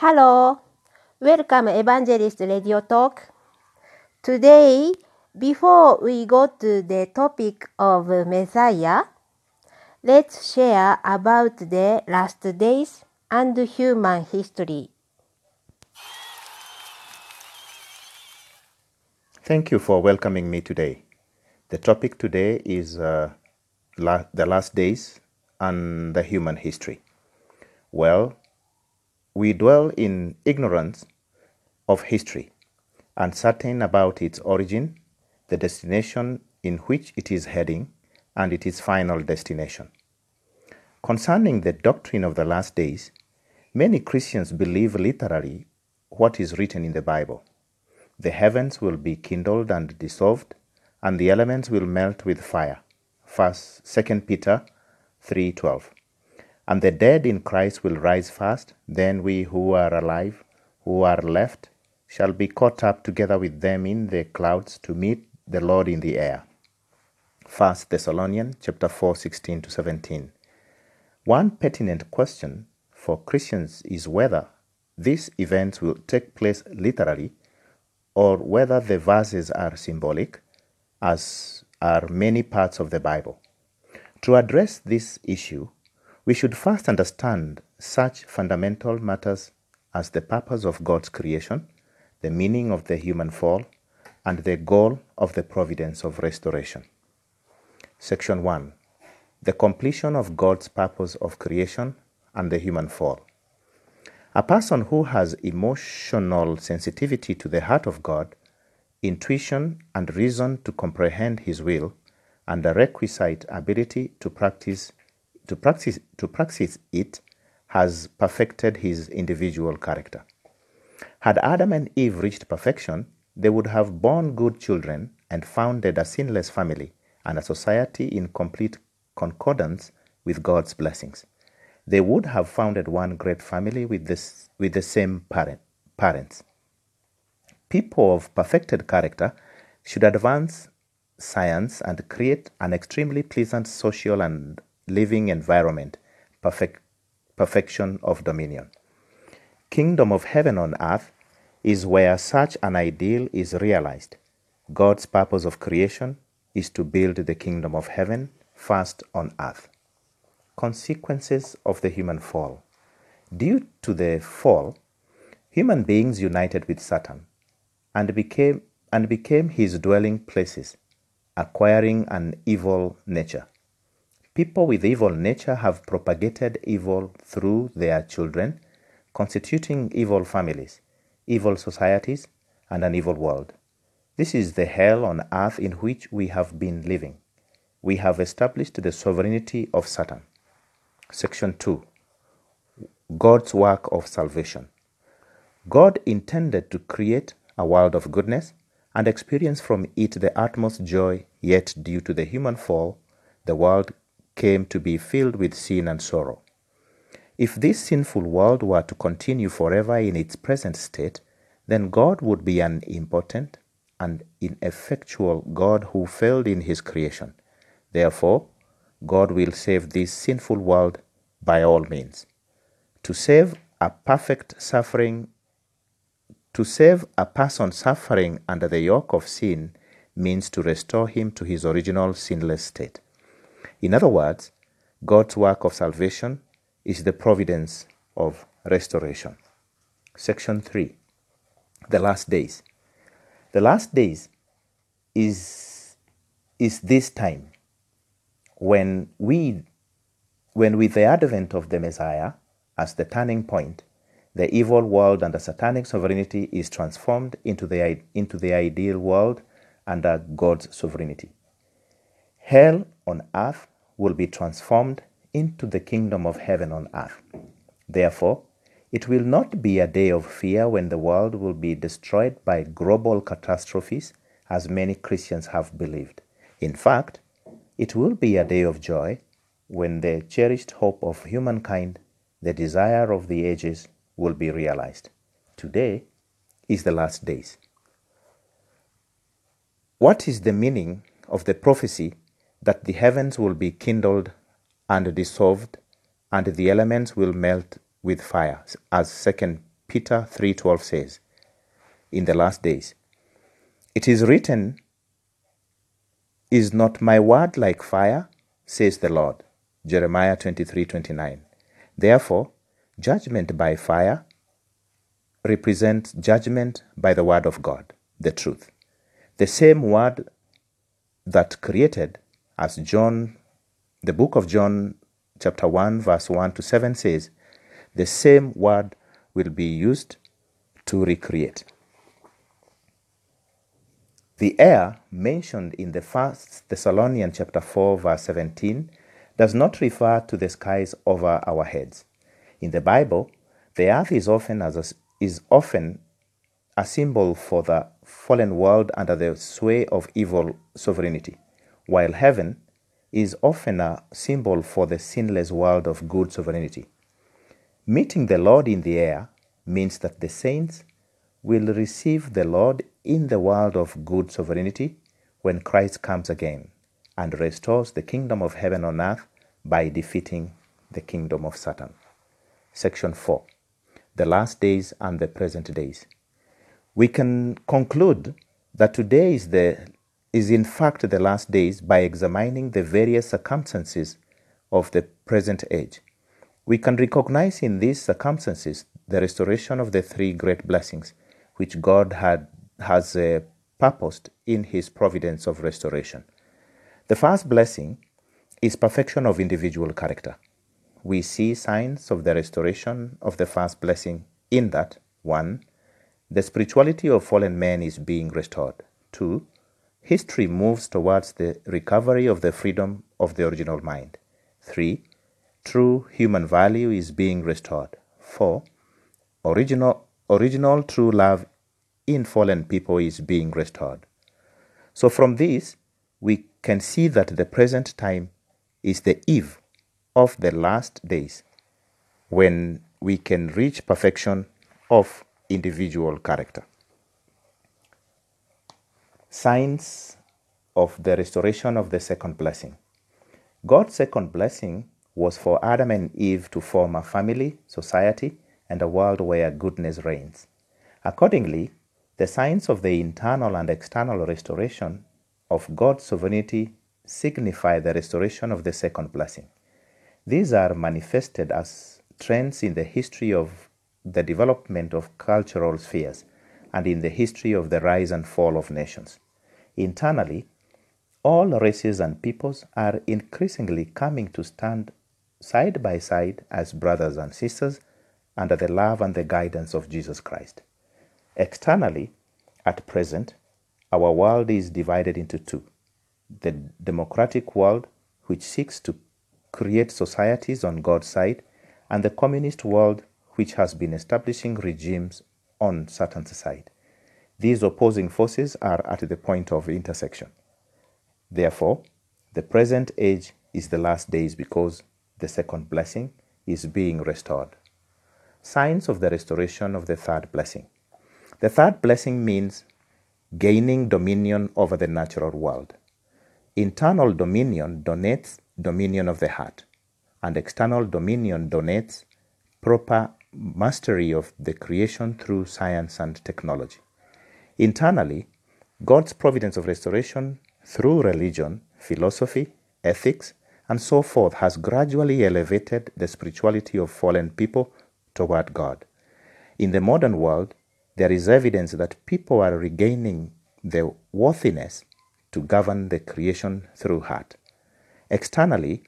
Hello, welcome Evangelist Radio Talk. Today, before we go to the topic of Messiah, let's share about the last days and human history. Thank you for welcoming me today. The topic today is uh, la- the last days and the human history. Well, we dwell in ignorance of history, uncertain about its origin, the destination in which it is heading, and its final destination. Concerning the doctrine of the last days, many Christians believe literally what is written in the Bible. The heavens will be kindled and dissolved, and the elements will melt with fire. First, Peter 3:12. And the dead in Christ will rise first, then we who are alive, who are left, shall be caught up together with them in the clouds to meet the Lord in the air. First Thessalonians chapter 4, 16 to 17. One pertinent question for Christians is whether these events will take place literally or whether the verses are symbolic, as are many parts of the Bible. To address this issue, we should first understand such fundamental matters as the purpose of God's creation, the meaning of the human fall, and the goal of the providence of restoration. Section 1 The completion of God's purpose of creation and the human fall. A person who has emotional sensitivity to the heart of God, intuition and reason to comprehend His will, and a requisite ability to practice to practice to practice it has perfected his individual character. Had Adam and Eve reached perfection, they would have borne good children and founded a sinless family and a society in complete concordance with God's blessings. They would have founded one great family with, this, with the same parent, parents. People of perfected character should advance science and create an extremely pleasant social and living environment, perfect, perfection of dominion. Kingdom of heaven on earth is where such an ideal is realized. God's purpose of creation is to build the kingdom of heaven first on earth. Consequences of the human fall. Due to the fall, human beings united with Satan and became and became his dwelling places, acquiring an evil nature. People with evil nature have propagated evil through their children, constituting evil families, evil societies, and an evil world. This is the hell on earth in which we have been living. We have established the sovereignty of Satan. Section 2 God's work of salvation. God intended to create a world of goodness and experience from it the utmost joy, yet, due to the human fall, the world came to be filled with sin and sorrow. If this sinful world were to continue forever in its present state, then God would be an impotent and ineffectual God who failed in his creation. Therefore, God will save this sinful world by all means. To save a perfect suffering, to save a person suffering under the yoke of sin means to restore him to his original sinless state. In other words, God's work of salvation is the providence of restoration. Section 3 The Last Days. The last days is, is this time when we when with the advent of the Messiah as the turning point, the evil world under satanic sovereignty is transformed into the, into the ideal world under God's sovereignty. Hell on earth will be transformed into the kingdom of heaven on earth. Therefore, it will not be a day of fear when the world will be destroyed by global catastrophes, as many Christians have believed. In fact, it will be a day of joy when the cherished hope of humankind, the desire of the ages, will be realized. Today is the last days. What is the meaning of the prophecy that the heavens will be kindled and dissolved and the elements will melt with fire, as 2 Peter 3:12 says, in the last days, it is written, is not my word like fire, says the Lord. Jeremiah 23:29. Therefore, judgment by fire represents judgment by the word of God, the truth. The same word that created as John the book of John chapter 1 verse 1 to 7 says, the same word will be used to recreate. The air mentioned in the first Thessalonians chapter 4 verse 17 does not refer to the skies over our heads. In the Bible, the earth is often as a, is often a symbol for the fallen world under the sway of evil sovereignty, while heaven is often a symbol for the sinless world of good sovereignty. Meeting the Lord in the air means that the saints will receive the Lord in the world of good sovereignty when Christ comes again and restores the kingdom of heaven on earth by defeating the kingdom of Satan. Section 4 The last days and the present days. We can conclude that today is, the, is in fact the last days by examining the various circumstances of the present age. We can recognize in these circumstances the restoration of the three great blessings which God had, has uh, purposed in His providence of restoration. The first blessing is perfection of individual character. We see signs of the restoration of the first blessing in that 1. The spirituality of fallen men is being restored. 2. History moves towards the recovery of the freedom of the original mind. 3. True human value is being restored. 4. Original, original true love in fallen people is being restored. So, from this, we can see that the present time is the eve of the last days when we can reach perfection of individual character. Signs of the restoration of the second blessing. God's second blessing was for Adam and Eve to form a family, society, and a world where goodness reigns. Accordingly, the signs of the internal and external restoration of God's sovereignty signify the restoration of the second blessing. These are manifested as trends in the history of the development of cultural spheres and in the history of the rise and fall of nations. Internally, all races and peoples are increasingly coming to stand side by side as brothers and sisters under the love and the guidance of Jesus Christ. Externally, at present, our world is divided into two the democratic world, which seeks to create societies on God's side, and the communist world, which has been establishing regimes on Satan's side. These opposing forces are at the point of intersection. Therefore, the present age is the last days because the second blessing is being restored. Signs of the restoration of the third blessing. The third blessing means gaining dominion over the natural world. Internal dominion donates dominion of the heart, and external dominion donates proper mastery of the creation through science and technology. Internally, God's providence of restoration through religion, philosophy, ethics, and so forth has gradually elevated the spirituality of fallen people toward God. In the modern world, there is evidence that people are regaining the worthiness to govern the creation through heart. Externally,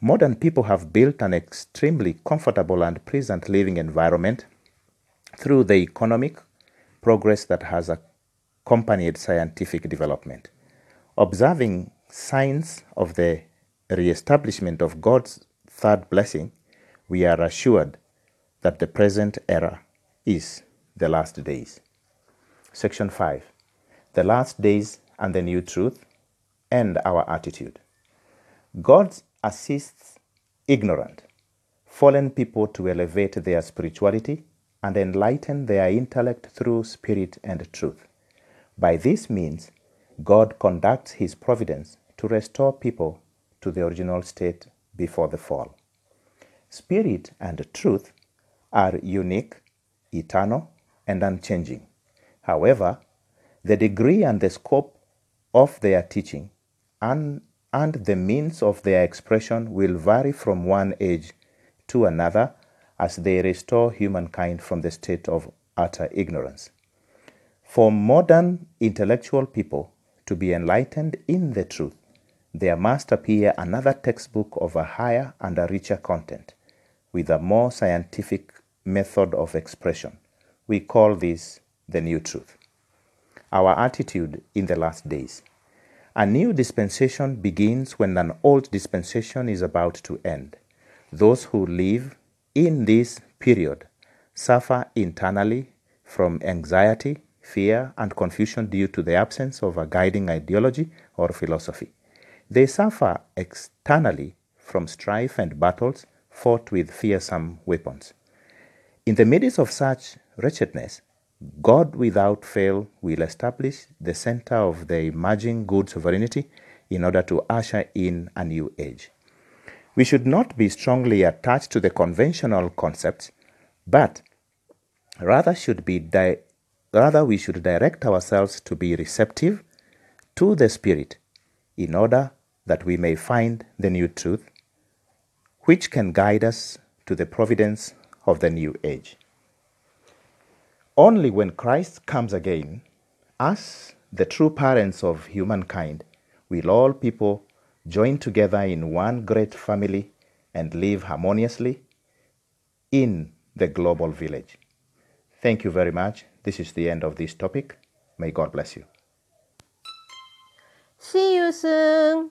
modern people have built an extremely comfortable and pleasant living environment through the economic progress that has accompanied scientific development. Observing signs of the re-establishment of God's third blessing, we are assured that the present era is the last days. Section 5 The last days and the new truth and our attitude. God assists ignorant, fallen people to elevate their spirituality and enlighten their intellect through spirit and truth. By this means, God conducts his providence to restore people to the original state before the fall. Spirit and truth are unique eternal, and unchanging. However, the degree and the scope of their teaching and, and the means of their expression will vary from one age to another as they restore humankind from the state of utter ignorance. For modern intellectual people to be enlightened in the truth, there must appear another textbook of a higher and a richer content with a more scientific method of expression. We call this the new truth. Our attitude in the last days. A new dispensation begins when an old dispensation is about to end. Those who live in this period suffer internally from anxiety, fear, and confusion due to the absence of a guiding ideology or philosophy. They suffer externally from strife and battles fought with fearsome weapons. In the midst of such wretchedness, God without fail will establish the center of the emerging good sovereignty in order to usher in a new age. We should not be strongly attached to the conventional concepts, but rather should be di- rather we should direct ourselves to be receptive to the spirit in order that we may find the new truth which can guide us to the providence of the new age. Only when Christ comes again, us, the true parents of humankind, will all people join together in one great family and live harmoniously in the global village. Thank you very much. This is the end of this topic. May God bless you. See you soon!